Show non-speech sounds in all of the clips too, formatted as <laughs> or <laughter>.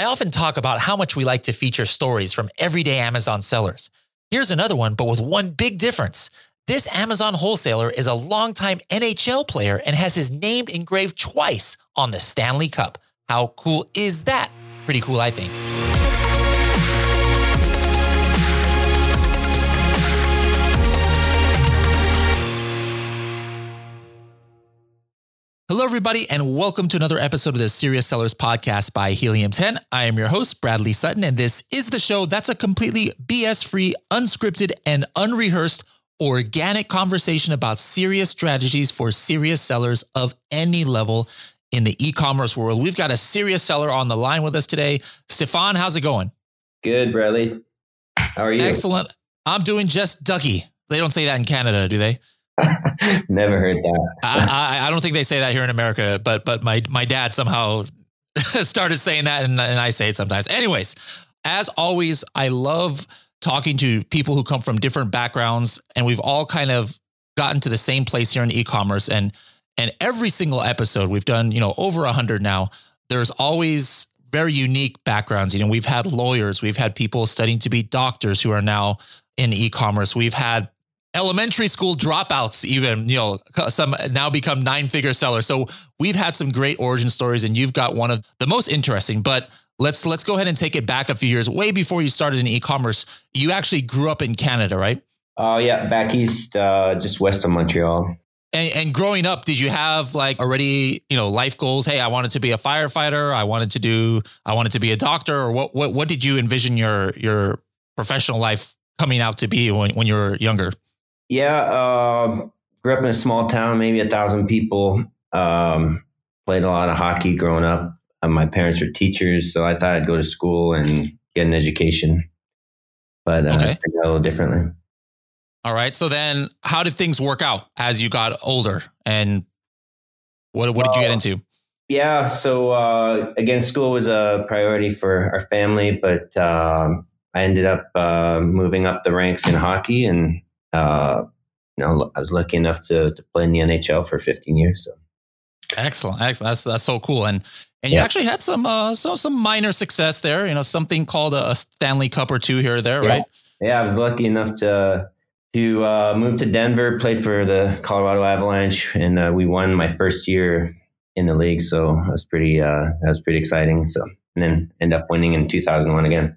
I often talk about how much we like to feature stories from everyday Amazon sellers. Here's another one, but with one big difference. This Amazon wholesaler is a longtime NHL player and has his name engraved twice on the Stanley Cup. How cool is that? Pretty cool, I think. Hello, everybody, and welcome to another episode of the Serious Sellers Podcast by Helium 10. I am your host, Bradley Sutton, and this is the show that's a completely BS free, unscripted, and unrehearsed organic conversation about serious strategies for serious sellers of any level in the e commerce world. We've got a serious seller on the line with us today. Stephane, how's it going? Good, Bradley. How are you? Excellent. I'm doing just ducky. They don't say that in Canada, do they? <laughs> Never heard that. I, I, I, don't think they say that here in America, but but my my dad somehow <laughs> started saying that, and, and I say it sometimes. Anyways, as always, I love talking to people who come from different backgrounds, and we've all kind of gotten to the same place here in e-commerce. And and every single episode we've done, you know, over a hundred now. There's always very unique backgrounds. You know, we've had lawyers, we've had people studying to be doctors who are now in e-commerce. We've had elementary school dropouts even you know some now become nine figure sellers. So we've had some great origin stories and you've got one of the most interesting but let's let's go ahead and take it back a few years way before you started in e-commerce. You actually grew up in canada right? Oh uh, yeah back east uh, just west of montreal. And, and growing up did you have like already you know life goals? Hey i wanted to be a firefighter. I wanted to do i wanted to be a doctor or what what, what did you envision your your professional life coming out to be when, when you were younger yeah, uh, grew up in a small town, maybe a thousand people. Um, played a lot of hockey growing up. Uh, my parents were teachers, so I thought I'd go to school and get an education. But uh, okay. a little differently. All right. So then, how did things work out as you got older, and what what did you get into? Yeah. So uh, again, school was a priority for our family, but um, I ended up uh, moving up the ranks in hockey and uh, you know, I was lucky enough to to play in the NHL for 15 years. So excellent, excellent. That's that's so cool. And and you yeah. actually had some uh, so some minor success there. You know, something called a, a Stanley Cup or two here or there, yeah. right? Yeah, I was lucky enough to to uh, move to Denver, play for the Colorado Avalanche, and uh, we won my first year in the league. So that was pretty uh, that was pretty exciting. So and then end up winning in 2001 again.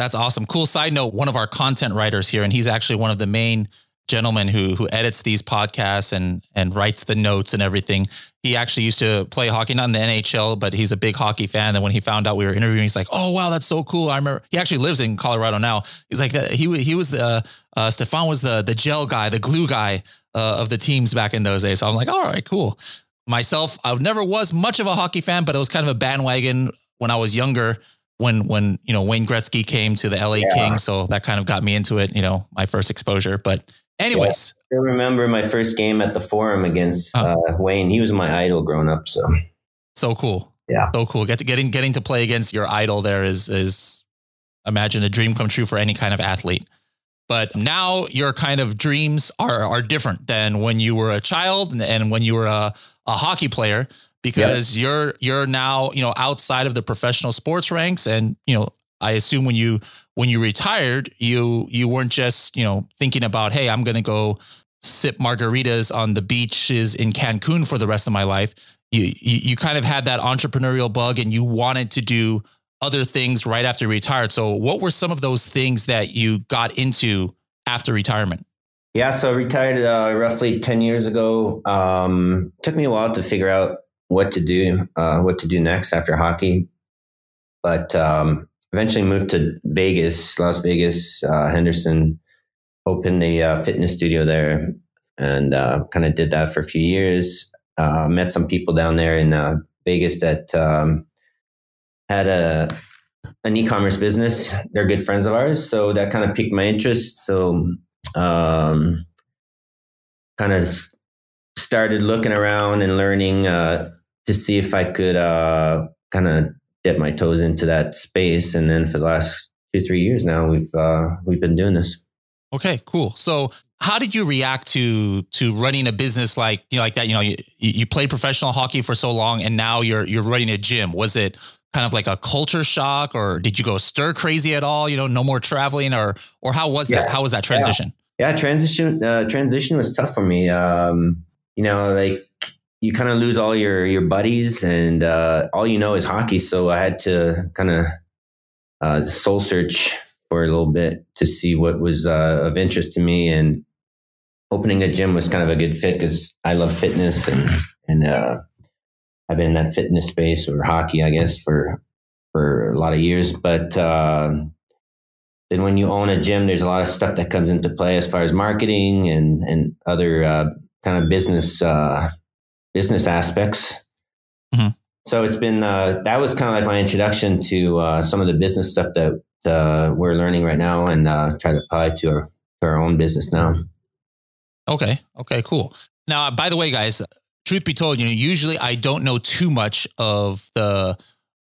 That's awesome. Cool side note, one of our content writers here, and he's actually one of the main gentlemen who who edits these podcasts and and writes the notes and everything. He actually used to play hockey, not in the NHL, but he's a big hockey fan. And when he found out we were interviewing, he's like, "Oh wow, that's so cool!" I remember he actually lives in Colorado now. He's like, uh, he he was the uh, Stephane was the the gel guy, the glue guy uh, of the teams back in those days. So I'm like, all right, cool. Myself, I never was much of a hockey fan, but it was kind of a bandwagon when I was younger when when you know Wayne Gretzky came to the LA yeah. Kings, so that kind of got me into it. You know, my first exposure. But anyways, yeah, I remember my first game at the Forum against uh, Wayne. He was my idol growing up. So so cool. Yeah, so cool. Get to getting getting to play against your idol there is is imagine a dream come true for any kind of athlete. But now your kind of dreams are are different than when you were a child and, and when you were a, a hockey player because yep. you're you're now you know outside of the professional sports ranks and you know I assume when you when you retired you you weren't just you know thinking about hey I'm going to go sip margaritas on the beaches in Cancun for the rest of my life you, you you kind of had that entrepreneurial bug and you wanted to do other things right after you retired so what were some of those things that you got into after retirement yeah, so I retired uh, roughly 10 years ago. Um, took me a while to figure out what to do, uh, what to do next after hockey. But um, eventually moved to Vegas, Las Vegas. Uh, Henderson opened a uh, fitness studio there, and uh, kind of did that for a few years. Uh, met some people down there in uh, Vegas that um, had a an e-commerce business. They're good friends of ours, so that kind of piqued my interest. So, um, kind of started looking around and learning uh, to see if I could uh, kind of dip my toes into that space. And then for the last two, three years now, we've uh, we've been doing this. Okay, cool. So how did you react to to running a business like you know like that? You know, you you played professional hockey for so long, and now you're you're running a gym. Was it kind of like a culture shock or did you go stir crazy at all? You know, no more traveling or, or how was Yeah. that? How was that transition? Yeah, transition uh, transition was tough for me. Um, you know, like you kind of lose all your your buddies, and uh, all you know is hockey. So I had to kind of uh, soul search for a little bit to see what was uh, of interest to me, and opening a gym was kind of a good fit because I love fitness and and uh, I've been in that fitness space or hockey, I guess, for for a lot of years, but. Uh, then when you own a gym, there's a lot of stuff that comes into play as far as marketing and and other uh, kind of business uh, business aspects. Mhm. So it's been uh, that was kind of like my introduction to uh, some of the business stuff that uh, we're learning right now and uh, try to apply to our to our own business now. Okay. Okay, cool. Now, by the way, guys, truth be told, you know, usually I don't know too much of the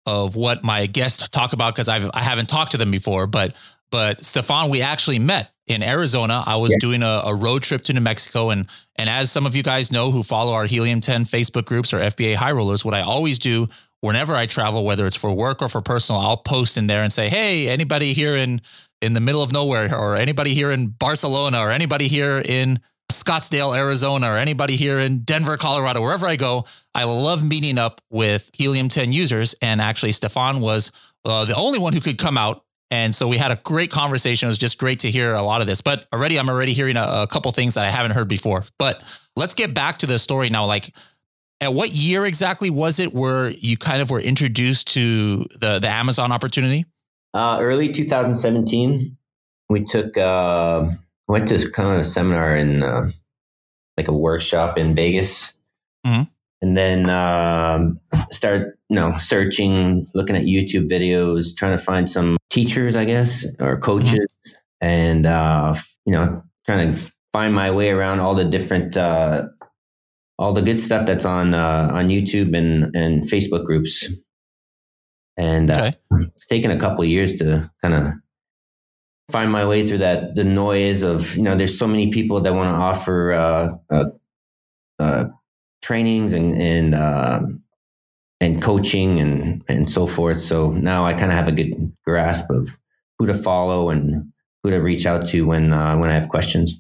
of what my guests talk about because I've I haven't talked to them before, but but Stephane, we actually met in Arizona. I was Yeah. doing a, a road trip to New Mexico, and and as some of you guys know who follow our Helium 10 Facebook groups or FBA High Rollers, what I always do whenever I travel, whether it's for work or for personal, I'll post in there and say, hey, anybody here in in the middle of nowhere, or anybody here in Barcelona, or anybody here in Scottsdale, Arizona, or anybody here in Denver, Colorado, wherever I go, I love meeting up with Helium 10 users. And actually, Stephane was uh, the only one who could come out. And so we had a great conversation. It was just great to hear a lot of this. But already, I'm already hearing a, a couple things that I haven't heard before. But let's get back to the story now. Like, at what year exactly was it where you kind of were introduced to the the Amazon opportunity? Uh, early 2017, we took uh, went to kind of a seminar in uh, like a workshop in Vegas, Mhm. And then um, start you know searching, looking at YouTube videos, trying to find some teachers, I guess, or coaches, and uh, you know trying to find my way around all the different. Uh, all the good stuff that's on uh, on YouTube and and Facebook groups, and uh, Okay. it's taken a couple of years to kind of find my way through that the noise of you know there's so many people that want to offer uh, uh, uh, trainings and and um and coaching and and so forth so now i kind of have a good grasp of who to follow and who to reach out to when uh, when i have questions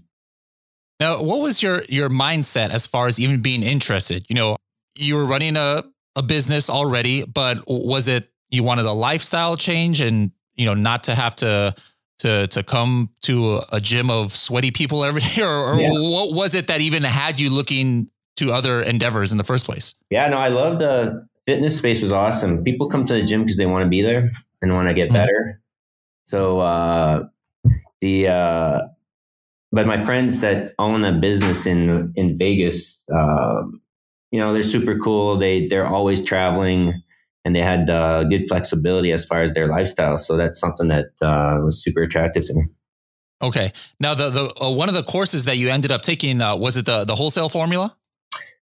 Now, what was your your mindset as far as even being interested? You know, you were running a a business already, but was it you wanted a lifestyle change and you know not to have to to to come to a, a gym of sweaty people every day, <laughs> or, or Yeah. what was it that even had you looking to other endeavors in the first place? Yeah, no, I love the fitness space was awesome. People come to the gym because they want to be there and want to get Mhm. better. So uh, the uh, but my friends that own a business in in Vegas, um, you know, they're super cool. They they're always traveling, and they had uh, good flexibility as far as their lifestyle. So that's something that uh, was super attractive to me. Okay. Now, the the uh, one of the courses that you ended up taking uh, was it the the wholesale formula?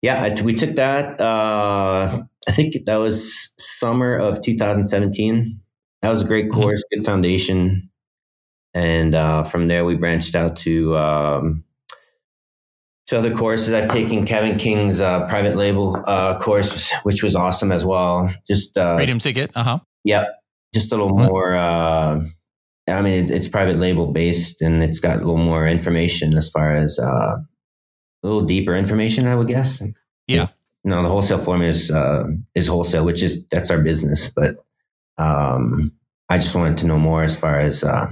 Yeah, I, we took that. Uh, I think that was summer of 2017. That was a great Mhm. course, good foundation, and uh, from there we branched out to um, to other courses. I've taken Kevin King's uh, private label uh, course, which was awesome as well. Just uh, Freedom ticket. Uh huh. yeah, just a little more. Uh, I mean, it, it's private label based, and it's got a little more information as far as uh, a little deeper information, I would guess. Yeah. No, the wholesale formula is uh, is wholesale, which is that's our business. But um, I just wanted to know more as far as uh,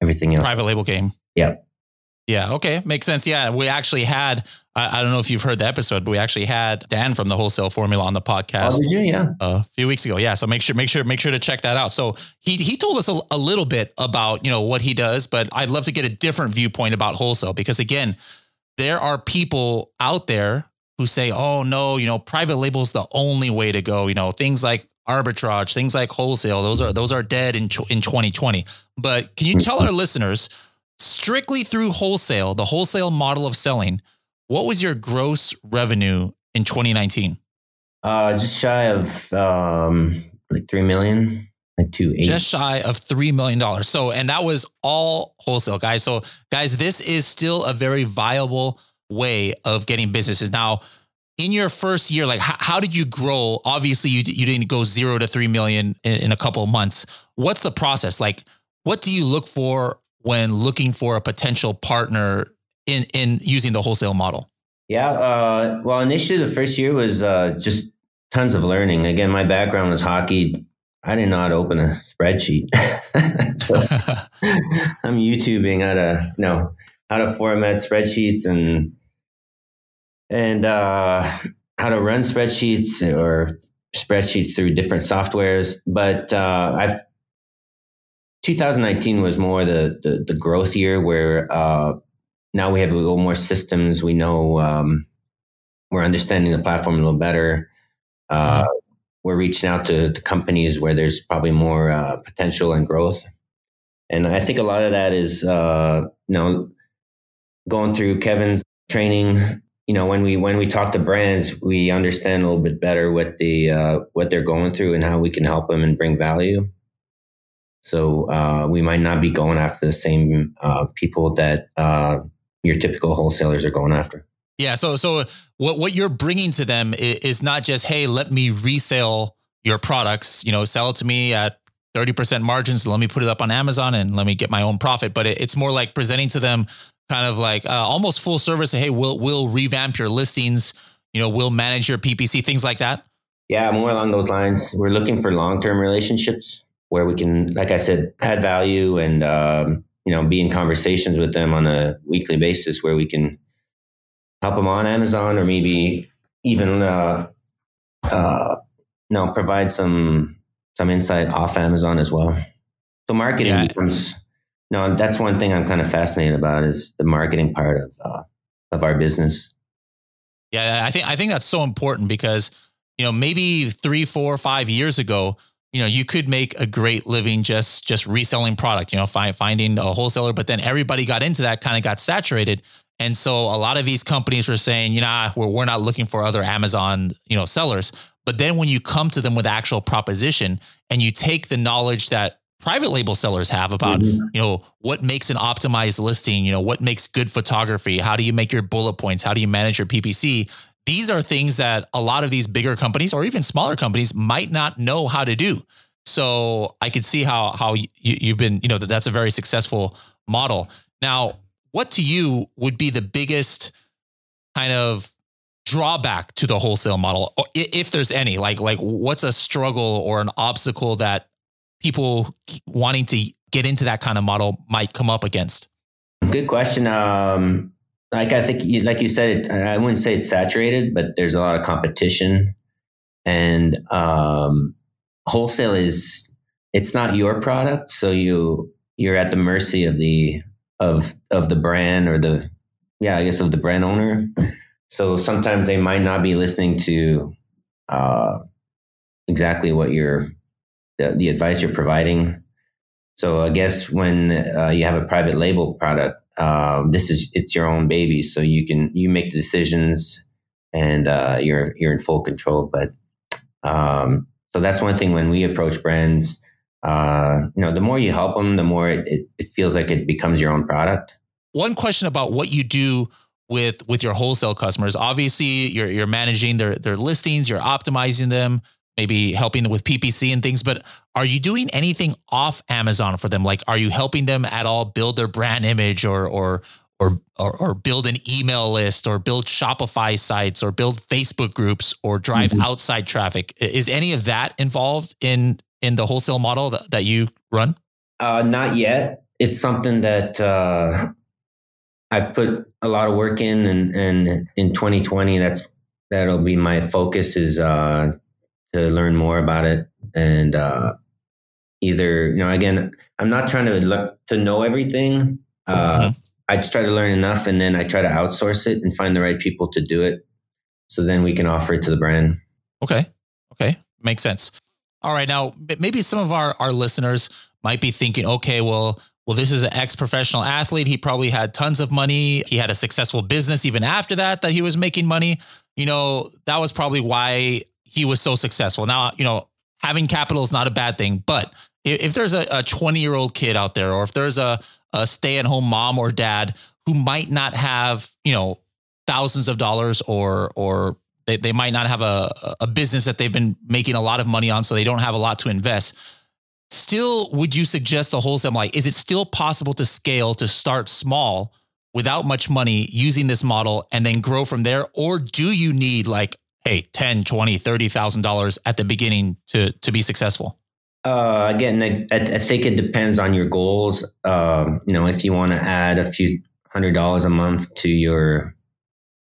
everything else. Private label game. Yeah. Yeah. Okay. Makes sense. Yeah. We actually had, I, I don't know if you've heard the episode, but we actually had Dan from the wholesale formula on the Oh, podcast you? Yeah. a few weeks ago. Yeah. So make sure, make sure, make sure to check that out. So he, he told us a, a little bit about, you know, what he does, but I'd love to get a different viewpoint about wholesale because again, there are people out there who say, oh no, you know, private label is the only way to go. You know, things like arbitrage, things like wholesale, those are, those are dead in, in 2020. But can you tell our listeners strictly through wholesale, the wholesale model of selling, what was your gross revenue in 2019? Uh, just shy of um, like three million, like two eight. just shy of $3 million. So, and that was all wholesale, guys. So, guys, this is still a very viable way of getting businesses. Now, in your first year, like how, how did you grow? Obviously, you you didn't go zero to three million in, in a couple of months. What's the process like? What do you look for when looking for a potential partner in in using the wholesale model? Yeah, uh, well, initially the first year was uh, just tons of learning. Again, my background was hockey. I didn't know how to open a spreadsheet, <laughs> so <laughs> I'm YouTubing how to you know how to format spreadsheets and and uh, how to run spreadsheets or spreadsheets through different softwares. But uh, I've 2019 was more the, the, the growth year where uh, now we have a little more systems. We know um, we're understanding the platform a little better. Uh, mm-hmm. We're reaching out to, to, companies where there's probably more uh, potential and growth. And I think a lot of that is, uh, you know, going through Kevin's training. You know, when we when we talk to brands, we understand a little bit better what the uh, what they're going through and how we can help them and bring value. So uh, we might not be going after the same uh, people that uh, your typical wholesalers are going after. Yeah. So so what what you're bringing to them is, is not just hey, let me resell your products. You know, sell it to me at 30% margins. Let me put it up on Amazon and let me get my own profit. But it, it's more like presenting to them kind of like uh, almost full service. Hey, we'll we'll revamp your listings. You know, we'll manage your PPC, things like that. Yeah, more along those lines. We're looking for long term relationships where we can, like I said, add value and um, you know be in conversations with them on a weekly basis where we can help them on Amazon or maybe even uh, uh, you know provide some some insight off Amazon as well. So marketing yeah. becomes no. That's one thing I'm kind of fascinated about is the marketing part of uh, of our business. Yeah, I think I think that's so important because you know maybe three, four, five years ago you know you could make a great living just just reselling product you know find, finding a wholesaler but then everybody got into that kind of got saturated and so a lot of these companies were saying you know we're, we're not looking for other amazon you know sellers but then when you come to them with actual proposition and you take the knowledge that private label sellers have about mm-hmm. you know what makes an optimized listing you know what makes good photography how do you make your bullet points how do you manage your ppc these are things that a lot of these bigger companies or even smaller companies might not know how to do. So I could see how how you, you've been, you know, that that's a very successful model. Now, what to you would be the biggest kind of drawback to the wholesale model, if there's any? Like, like what's a struggle or an obstacle that people wanting to get into that kind of model might come up against? Good question. Um, like I think, you, like you said, I wouldn't say it's saturated, but there's a lot of competition, and um, wholesale is it's not your product, so you you're at the mercy of the of of the brand or the yeah, I guess of the brand owner. So sometimes they might not be listening to uh, exactly what you're the, the advice you're providing. So I guess when uh, you have a private label product, um, this is it's your own baby, so you can you make the decisions and uh, you're you're in full control. But um, so that's one thing when we approach brands. Uh, you know, the more you help them, the more it, it, feels like it becomes your own product. One question about what you do with with your wholesale customers. Obviously, you're you're managing their their listings, you're optimizing them, maybe helping them with PPC and things, but are you doing anything off Amazon for them? Like, are you helping them at all build their brand image or, or, or, or, or build an email list or build Shopify sites or build Facebook groups or drive mm-hmm. outside traffic? Is any of that involved in, in the wholesale model that, that you run? Uh, not yet. It's something that, uh, I've put a lot of work in and, and in 2020, that's, that'll be my focus is, uh, to learn more about it and uh, either you know again i'm not trying to look to know everything uh, mm-hmm. i just try to learn enough and then i try to outsource it and find the right people to do it so then we can offer it to the brand okay okay makes sense all right now maybe some of our our listeners might be thinking okay well well this is an ex-professional athlete. He probably had tons of money. He had a successful business even after that that he was making money. You know that was probably why he was so successful. Now, you know, having capital is not a bad thing, but if, there's a 20 year old kid out there, or if there's a, a stay at home mom or dad who might not have, you know, thousands of dollars or, or they, they might not have a, a business that they've been making a lot of money on, so they don't have a lot to invest. Still, would you suggest the wholesale? Like, is it still possible to scale to start small without much money using this model and then grow from there? Or do you need like, hey, 10, 20, $30,000 at the beginning to, to be successful? Uh, again, I, I, think it depends on your goals. Um, you know, if you want to add a few hundred dollars a month to your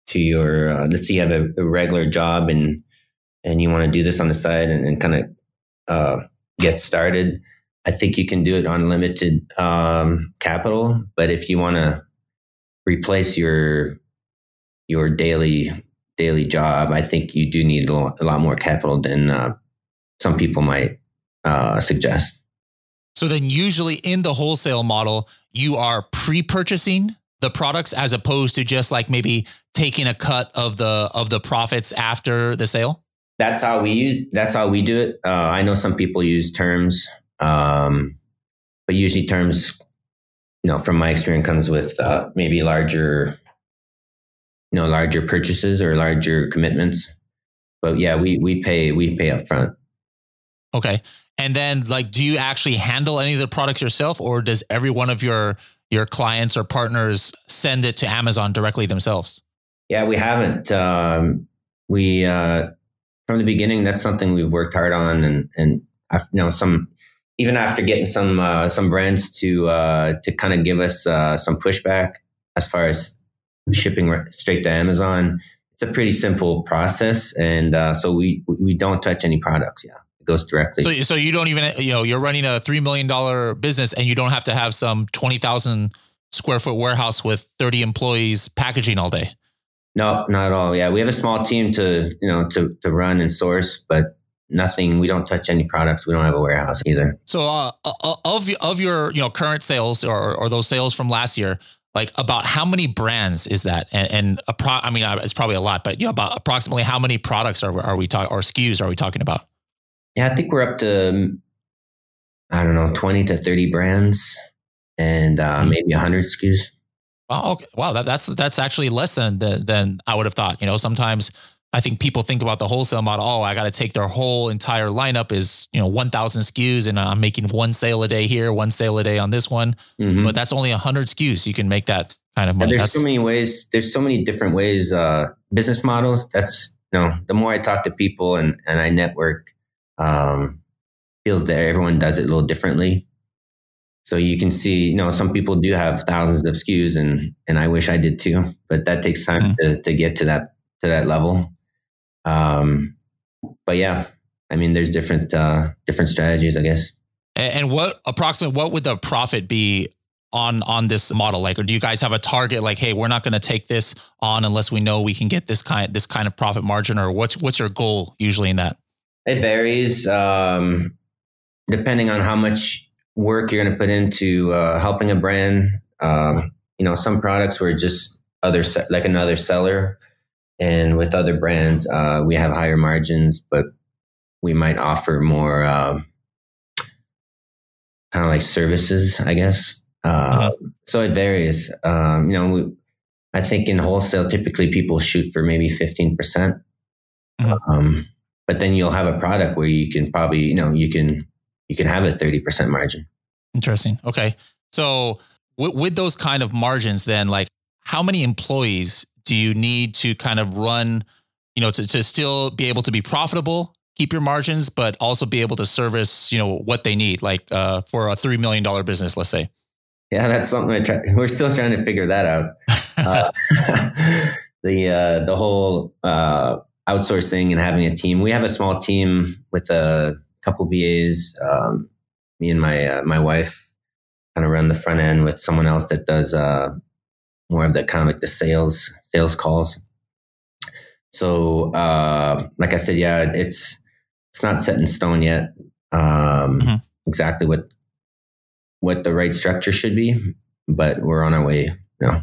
to your uh, let's say you have a, a, regular job and and you want to do this on the side and, and kind of uh, get started, I think you can do it on limited um, capital. But if you want to replace your your daily daily job, I think you do need a lot, a lot more capital than uh, some people might uh, suggest. So then, usually in the wholesale model, you are pre-purchasing the products as opposed to just like maybe taking a cut of the of the profits after the sale. That's how we use. That's how we do it. Uh, I know some people use terms, um, but usually terms, you know, from my experience, comes with uh, maybe larger, you know, larger purchases or larger commitments. But yeah, we we pay we pay upfront. Okay. And then like do you actually handle any of the products yourself or does every one of your your clients or partners send it to Amazon directly themselves? Yeah, we haven't. Um, we uh, from the beginning that's something we've worked hard on and and you know some even after getting some uh, some brands to uh, to kind of give us uh, some pushback as far as shipping straight to Amazon, it's a pretty simple process, and uh, so we we don't touch any products. Yeah. It goes directly. So, so you don't even, you know, you're running a $3 million business and you don't have to have some 20,000 square foot warehouse with 30 employees packaging all day. No, not at all. Yeah. We have a small team to, you know, to, to run and source, but nothing. We don't touch any products. We don't have a warehouse either. So, uh, uh, of, of your, you know, current sales or, or those sales from last year, like about how many brands is that? And, and pro- I mean, uh, it's probably a lot, but you know, about approximately how many products are, are we talking or SKUs are we talking about? Yeah, I think we're up to I don't know twenty to thirty brands and uh, mm-hmm. maybe hundred SKUs. Oh, okay. Wow, that, that's that's actually less than, than I would have thought. You know, sometimes I think people think about the wholesale model. Oh, I got to take their whole entire lineup is you know one thousand SKUs, and I'm making one sale a day here, one sale a day on this one. Mm-hmm. But that's only hundred SKUs. You can make that kind of money. there's that's, so many ways. There's so many different ways. Uh, business models. That's you know, the more I talk to people and and I network, um, feels that everyone does it a little differently. So you can see, you know, some people do have thousands of SKUs, and and I wish I did too, but that takes time mm to, to get to that to that level. Um, but yeah, I mean, there's different uh, different strategies, I guess. And what approximately what would the profit be on on this model? Like, or do you guys have a target? Like, hey, we're not going to take this on unless we know we can get this kind this kind of profit margin, or what's what's your goal usually in that? It varies um, depending on how much work you're going to put into uh, helping a brand. Um, you know, some products were just other se- like another seller, and with other brands, uh, we have higher margins, but we might offer more uh, kind of like services, I guess. Uh, uh-huh. So it varies. Um, you know, we, I think in wholesale, typically people shoot for maybe fifteen percent. Mm-hmm. Um, but then you'll have a product where you can probably, you know, you can you can have a 30% margin. Interesting. Okay. So with, with those kind of margins, then like how many employees do you need to kind of run, you know, to, to still be able to be profitable, keep your margins, but also be able to service, you know, what they need, like uh, for a $3 million business, let's say. Yeah, that's something I try. We're still trying to figure that out. Uh, <laughs> the, uh, the whole, uh, outsourcing and having a team. We have a small team with a couple VAs. Um, me and my uh, my wife kind of run the front end with someone else that does uh, more of the kind of like the sales sales calls. So, uh, like I said, yeah, it's it's not set in stone yet. Um, mm-hmm. Exactly what what the right structure should be, but we're on our way. You know,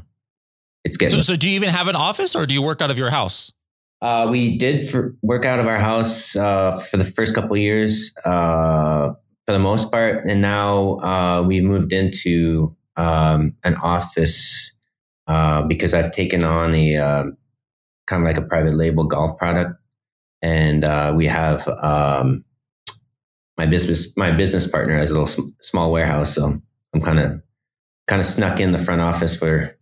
it's getting. So, so do you even have an office, or do you work out of your house? Uh, we did work out of our house uh, for the first couple years, uh, for the most part, and now uh, we moved into um, an office uh, because I've taken on a um, kind of like a private label golf product, and uh, we have um, my business my business partner has a little small warehouse, so I'm kind of kind of snuck in the front office for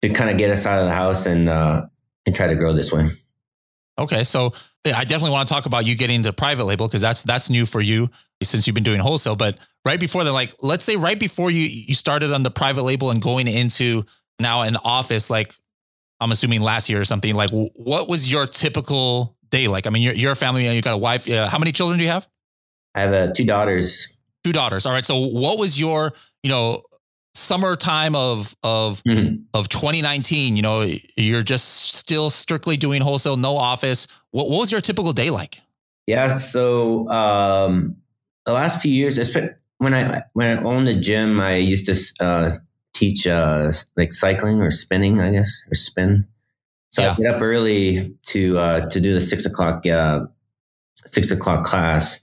to kind of get us out of the house and and try to grow this way. Okay, so I definitely want to talk about you getting into private label because that's that's new for you since you've been doing wholesale. But right before that, like let's say right before you you started on the private label and going into now an office, like I'm assuming last year or something. Like, what was your typical day like? I mean, you're you're a family, you got a wife. Uh, how many children do you have? I have uh, two daughters. Two daughters. All right. So, what was your you know summertime of of mm-hmm. of 2019 you know you're just still strictly doing wholesale no office what, what was your typical day like yeah so um the last few years when i when i owned the gym i used to uh teach uh like cycling or spinning i guess or spin so yeah. i get up early to uh to do the six o'clock uh six o'clock class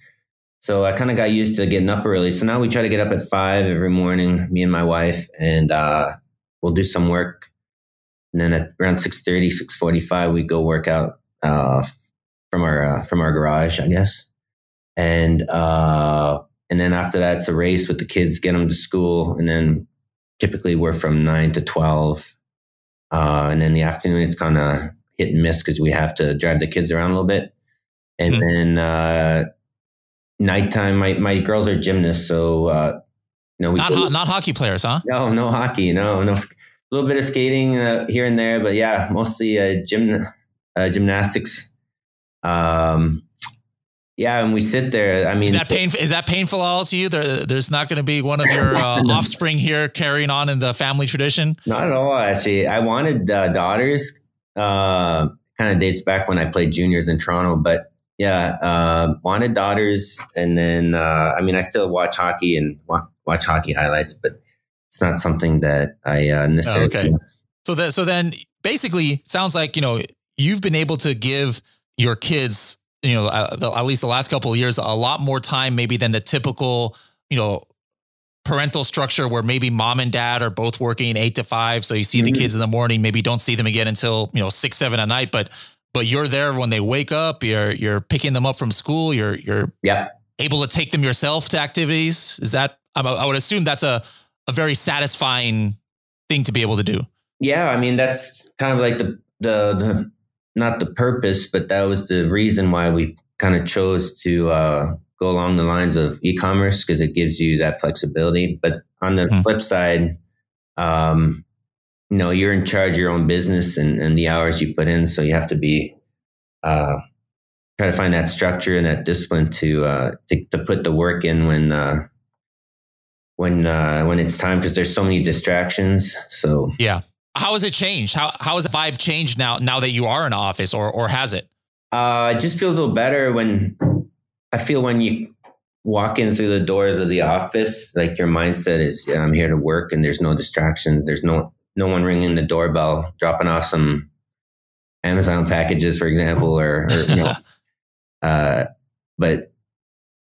so I kind of got used to getting up early. So now we try to get up at five every morning, me and my wife, and uh, we'll do some work. And then at around 6.30, 6.45, we go work out uh, from our uh, from our garage, I guess. And uh, and then after that, it's a race with the kids, get them to school, and then typically we're from nine to twelve. Uh, and then the afternoon, it's kind of hit and miss because we have to drive the kids around a little bit. And mm-hmm. then uh, nighttime. My my girls are gymnasts, so uh, you know, we not ho- not hockey players, huh? No, no hockey. No, no. A little bit of skating uh, here and there, but yeah, mostly uh, gym uh, gymnastics. Um, yeah, and we sit there. I mean, is that painful? Is that painful all to you? There, there's not going to be one of your <laughs> uh, offspring here carrying on in the family tradition. Not at all. Actually, I wanted uh, daughters. Uh, kind of dates back when I played juniors in Toronto, but yeah, uh, wanted daughters, and then uh, I mean, I still watch hockey and wa- watch hockey highlights, but it's not something that I uh, necessarily. Oh, okay. So that so then basically sounds like you know you've been able to give your kids you know uh, the, at least the last couple of years a lot more time maybe than the typical you know parental structure where maybe mom and dad are both working eight to five so you see mm-hmm. the kids in the morning maybe don't see them again until you know six seven at night but but you're there when they wake up. You're you're picking them up from school. You're you're yeah able to take them yourself to activities. Is that I would assume that's a a very satisfying thing to be able to do. Yeah, I mean that's kind of like the the, the not the purpose, but that was the reason why we kind of chose to uh, go along the lines of e-commerce because it gives you that flexibility. But on the mm-hmm. flip side, um, you know you're in charge of your own business and, and the hours you put in so you have to be uh, try to find that structure and that discipline to uh, to, to, put the work in when uh, when uh, when it's time because there's so many distractions so. Yeah. How has it changed? How how has the vibe changed now now that you are in office or or has it? Uh it just feels a little better when i feel when you walk in through the doors of the office like your mindset is yeah, i'm here to work and there's no distractions there's no no one ringing the doorbell, dropping off some Amazon packages, for example, or, or you know, <laughs> uh, but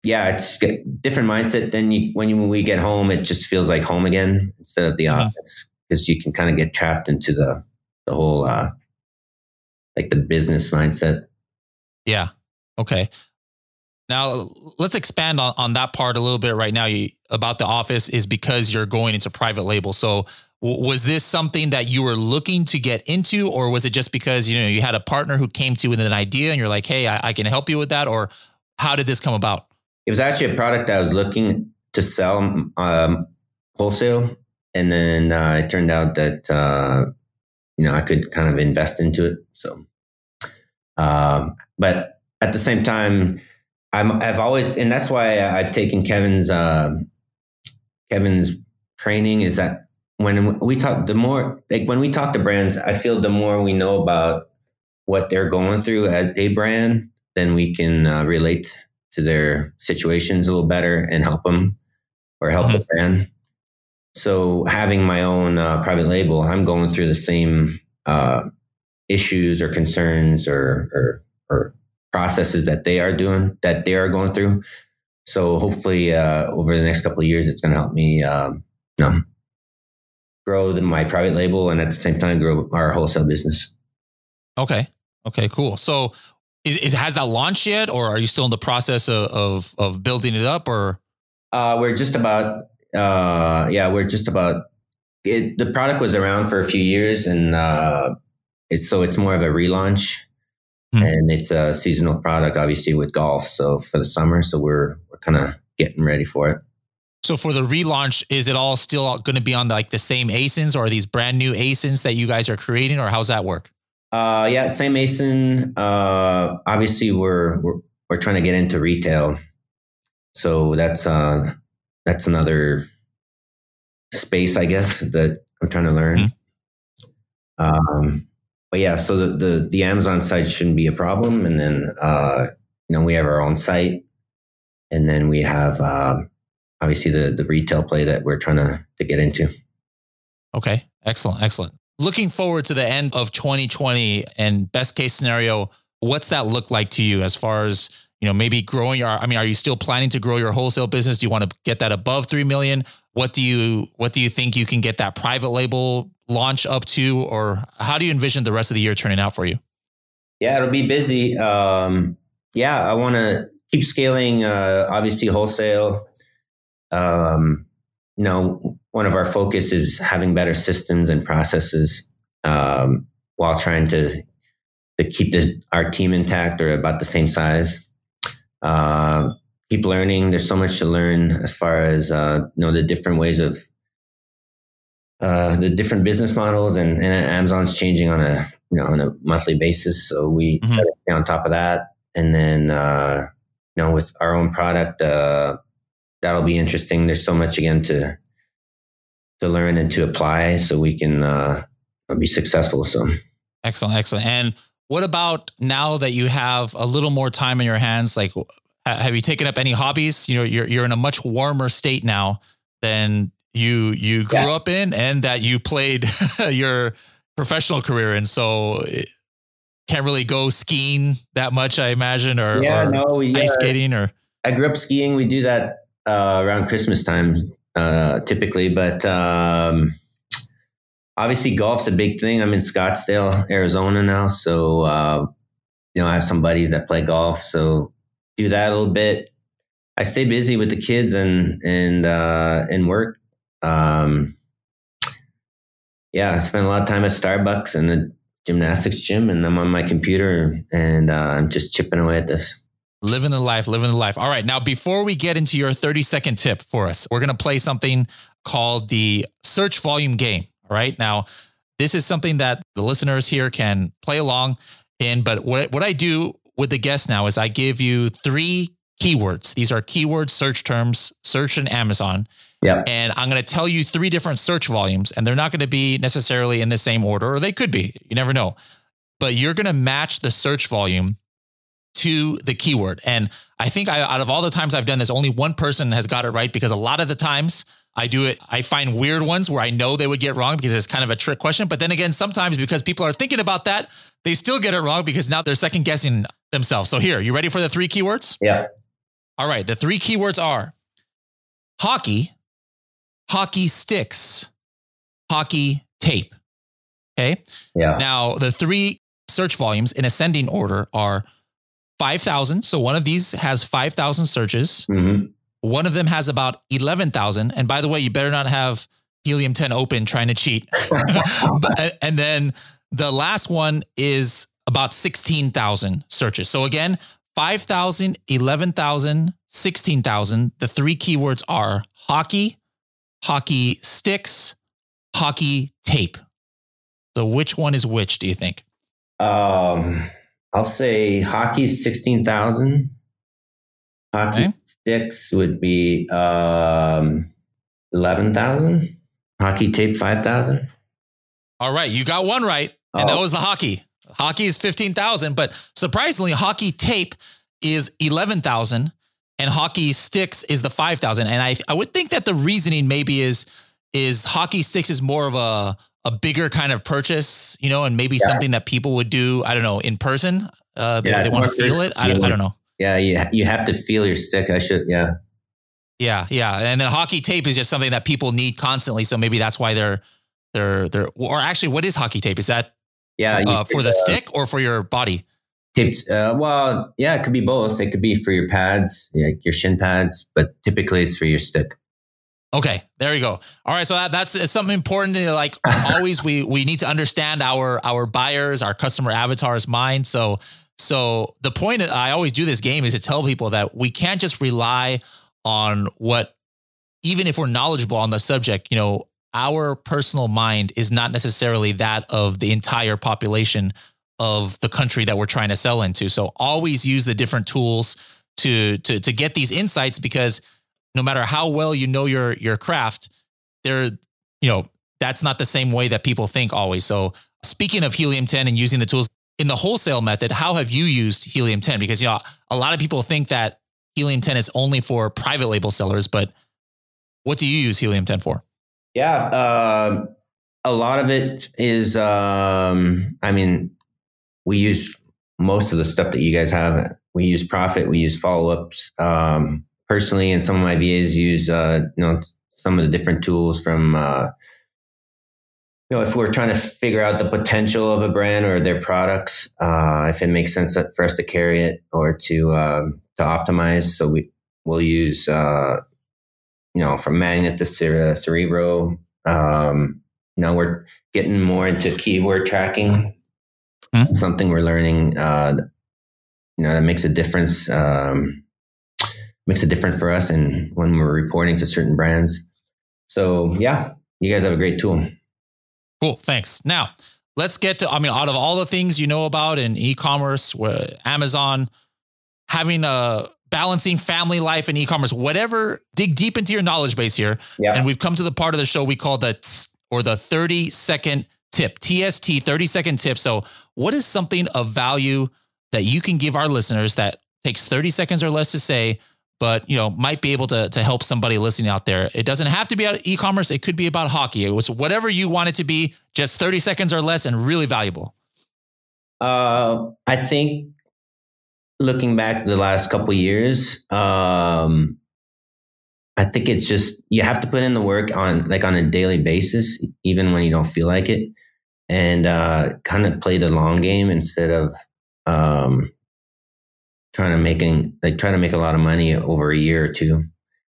yeah, it's a different mindset than you, when you, when we get home, it just feels like home again instead of the uh-huh. office because you can kind of get trapped into the, the whole, uh, like the business mindset. Yeah. Okay. Now let's expand on, on that part a little bit right now you, about the office is because you're going into private label. So was this something that you were looking to get into, or was it just because you know you had a partner who came to you with an idea and you're like, "Hey, I, I can help you with that," or how did this come about? It was actually a product I was looking to sell um, wholesale, and then uh, it turned out that uh, you know I could kind of invest into it. So, um, but at the same time, I'm I've always, and that's why I've taken Kevin's uh, Kevin's training is that when we talk, the more like when we talk to brands, I feel the more we know about what they're going through as a brand, then we can uh, relate to their situations a little better and help them or help mm-hmm. the brand. So having my own uh, private label, I'm going through the same uh, issues or concerns or, or, or processes that they are doing that they are going through. So hopefully, uh, over the next couple of years, it's going to help me. Um, you know, grow the, my private label and at the same time grow our wholesale business. Okay. Okay, cool. So is, is has that launched yet, or are you still in the process of of, of building it up? Or uh, we're just about uh, yeah, we're just about it. The product was around for a few years, and uh, it's so it's more of a relaunch, hmm. and it's a seasonal product, obviously with golf. So for the summer, so we're we're kind of getting ready for it. So for the relaunch, is it all still going to be on like the same ASINs, or are these brand new ASINs that you guys are creating, or how's that work? Uh, yeah, same ASIN. Uh, obviously, we're, we're we're trying to get into retail, so that's uh that's another space, I guess, that I'm trying to learn. Mm-hmm. Um, but yeah, so the, the the Amazon site shouldn't be a problem, and then uh, you know we have our own site, and then we have uh, obviously the the retail play that we're trying to to get into. Okay, excellent, excellent. Looking forward to the end of 2020 and best case scenario, what's that look like to you as far as you know maybe growing your i mean are you still planning to grow your wholesale business? Do you want to get that above 3 million? What do you what do you think you can get that private label launch up to? Or how do you envision the rest of the year turning out for you? Yeah it'll be busy. Um yeah i want to keep scaling uh obviously wholesale um you know, one of our focus is having better systems and processes um, while trying to to keep this, our team intact or about the same size. Uh, keep learning. There's so much to learn as far as uh, you know the different ways of uh, the different business models, and, and, Amazon's changing on a you know on a monthly basis. So we mm-hmm. try to stay on top of that, and then uh, you know with our own product uh, that'll be interesting. There's so much again to to learn and to apply, so we can uh, be successful. So excellent, excellent. And what about now that you have a little more time in your hands? Like, have you taken up any hobbies? You know, you're you're in a much warmer state now than you you grew yeah. up in, and that you played <laughs> your professional career in. So can't really go skiing that much, I imagine, or, yeah, or no, yeah. ice skating, or I grew up skiing. We do that uh, around Christmas time, uh, typically, but um, obviously golf's a big thing. I'm in Scottsdale, Arizona now, so uh, you know I have some buddies that play golf, so do that a little bit. I stay busy with the kids and and uh, and work. Um, yeah, I spend a lot of time at Starbucks and the gymnastics gym, and I'm on my computer and uh, I'm just chipping away at this. Living the life, living the life. All right. Now, before we get into your 30 second tip for us, we're going to play something called the search volume game. All right. Now, this is something that the listeners here can play along in. But what, what I do with the guests now is I give you three keywords. These are keyword search terms, search in Amazon. Yeah. And I'm going to tell you three different search volumes, and they're not going to be necessarily in the same order, or they could be. You never know. But you're going to match the search volume to the keyword. And I think I, out of all the times I've done this, only one person has got it right because a lot of the times I do it, I find weird ones where I know they would get wrong because it's kind of a trick question. But then again, sometimes because people are thinking about that, they still get it wrong because now they're second guessing themselves. So here, you ready for the three keywords? Yeah. All right. The three keywords are hockey, hockey sticks, hockey tape. Okay. Yeah. Now, the three search volumes in ascending order are 5,000. So one of these has 5,000 searches. Mm-hmm. One of them has about 11,000. And by the way, you better not have Helium 10 open trying to cheat. <laughs> but, and then the last one is about 16,000 searches. So again, 5,000, 11,000, 16,000. The three keywords are hockey, hockey sticks, hockey tape. So which one is which, do you think? Um, I'll say hockey sixteen thousand. Hockey okay. sticks would be um, eleven thousand. Hockey tape five thousand. All right, you got one right, and oh. that was the hockey. Hockey is fifteen thousand, but surprisingly, hockey tape is eleven thousand, and hockey sticks is the five thousand. And I I would think that the reasoning maybe is is hockey sticks is more of a a bigger kind of purchase, you know, and maybe yeah. something that people would do, I don't know, in person. Uh, they, yeah, they want to feel it. I don't, I don't know. Yeah, you, you have to feel your stick. I should, yeah. Yeah, yeah. And then hockey tape is just something that people need constantly. So maybe that's why they're, they're, they're, or actually, what is hockey tape? Is that Yeah, uh, for the uh, stick or for your body. Tips. Uh, well, yeah, it could be both. It could be for your pads, like your shin pads, but typically it's for your stick. Okay, there you go. All right, so that, that's something important. To, like <laughs> always, we we need to understand our our buyers, our customer avatars' mind. So so the point I always do this game is to tell people that we can't just rely on what, even if we're knowledgeable on the subject, you know, our personal mind is not necessarily that of the entire population of the country that we're trying to sell into. So always use the different tools to to to get these insights because no matter how well you know your your craft, there, you know, that's not the same way that people think always. So speaking of helium 10 and using the tools in the wholesale method, how have you used helium 10? Because you know, a lot of people think that helium 10 is only for private label sellers, but what do you use helium 10 for? Yeah, uh, a lot of it is. Um, I mean, we use most of the stuff that you guys have. We use profit. We use follow ups. Um, personally, and some of my VAs use uh, you know some of the different tools from. Uh, you know, if we're trying to figure out the potential of a brand or their products, uh, if it makes sense for us to carry it or to um, to optimize, so we we'll use uh, you know from Magnet to Cerebro. Um, now we're getting more into keyword tracking. Mm-hmm. Something we're learning. Uh, you know that makes a difference. Um, makes it different for us and when we're reporting to certain brands. So yeah, you guys have a great tool. Cool. Thanks. Now let's get to, I mean, out of all the things you know about in e-commerce, where Amazon, having a balancing family life and e-commerce, whatever, dig deep into your knowledge base here. Yeah. And we've come to the part of the show we call the tss, or the 30 second tip, TST 30 second tip. So what is something of value that you can give our listeners that takes 30 seconds or less to say but you know might be able to to help somebody listening out there. It doesn't have to be about e-commerce. It could be about hockey. It was whatever you want it to be, just 30 seconds or less, and really valuable. Uh, I think looking back the last couple years, um, I think it's just you have to put in the work on like on a daily basis, even when you don't feel like it, and uh, kind of play the long game instead of um, trying to making like trying to make a lot of money over a year or two.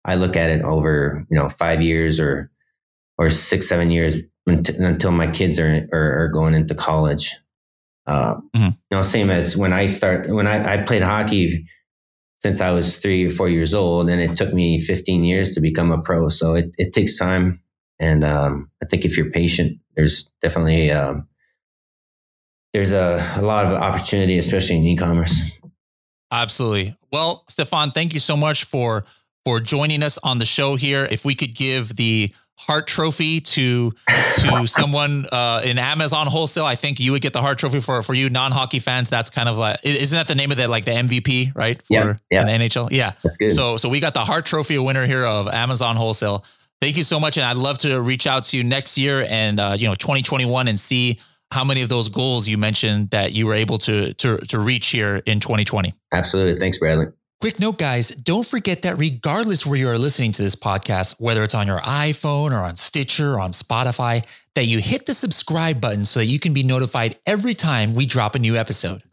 I look at it over you know five years or or six seven years until my kids are are, are going into college. Uh, mm-hmm. You know, same as when I start when I, I played hockey since I was three or four years old, and it took me 15 years to become a pro. So it, it takes time, and um, I think if you're patient, there's definitely um, there's a, a lot of opportunity, especially in e-commerce. Absolutely. Well, Stephane, thank you so much for for joining us on the show here. If we could give the Hart Trophy to to <laughs> someone uh, in Amazon wholesale, I think you would get the Hart Trophy for for you non hockey fans. That's kind of like isn't that the name of that like the MVP right for yeah, yeah. the NHL? Yeah, that's good. So so we got the Hart Trophy winner here of Amazon wholesale. Thank you so much, and I'd love to reach out to you next year and uh, you know 2021 and see how many of those goals you mentioned that you were able to to to reach here in 2020. Absolutely. Thanks, Bradley. Quick note, guys, don't forget that regardless where you are listening to this podcast, whether it's on your iPhone or on Stitcher or on Spotify, that you hit the subscribe button so that you can be notified every time we drop a new episode.